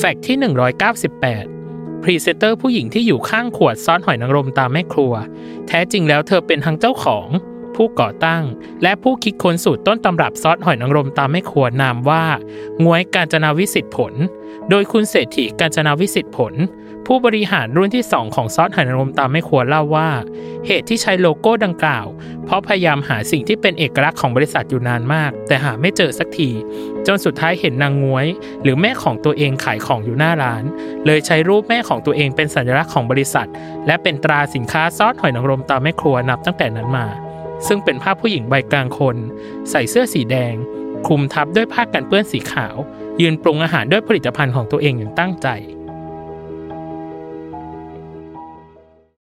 fact ที่ 198 พรีเซนเตอร์ผู้หญิงที่อยู่ข้างขวดซอสหอยนางรมตราแม่ครัว แท้จริงแล้วเธอเป็นทั้งเจ้าของ ผู้ก่อตั้ง และผู้คิดค้นสูตรต้นตำรับซอสหอยนางรมตราแม่ครัวนามว่างวยกาญจนาวิสิทธิผล โดยคุณเศรษฐีกาญจนาวิสิทธิผล ผู้บริหารรุ่นที่ 2 ของซอสหอยนางรมตราแม่ครัวเล่าว่า เหตุที่ใช้โลโก้ดังกล่าว เพราะพยายามหาสิ่งที่เป็นเอกลักษณ์ของบริษัทอยู่นานมาก แต่หาไม่เจอสักที จนสุดท้ายเห็นนางงวย หรือแม่ของตัวเองขายของอยู่หน้าร้าน เลยใช้รูปแม่ของตัวเองเป็นสัญลักษณ์ของบริษัท และเป็นตราสินค้าซอสหอยนางรมตามแม่ครัวนับตั้งแต่นั้นมา ซึ่งเป็นภาพผู้หญิงใบกลางคน ใส่เสื้อสีแดง คลุมทับด้วยผ้ากันเปื้อนสีขาว ยืนปรุงอาหารด้วยผลิตภัณฑ์ของตัวเองอย่างตั้งใจ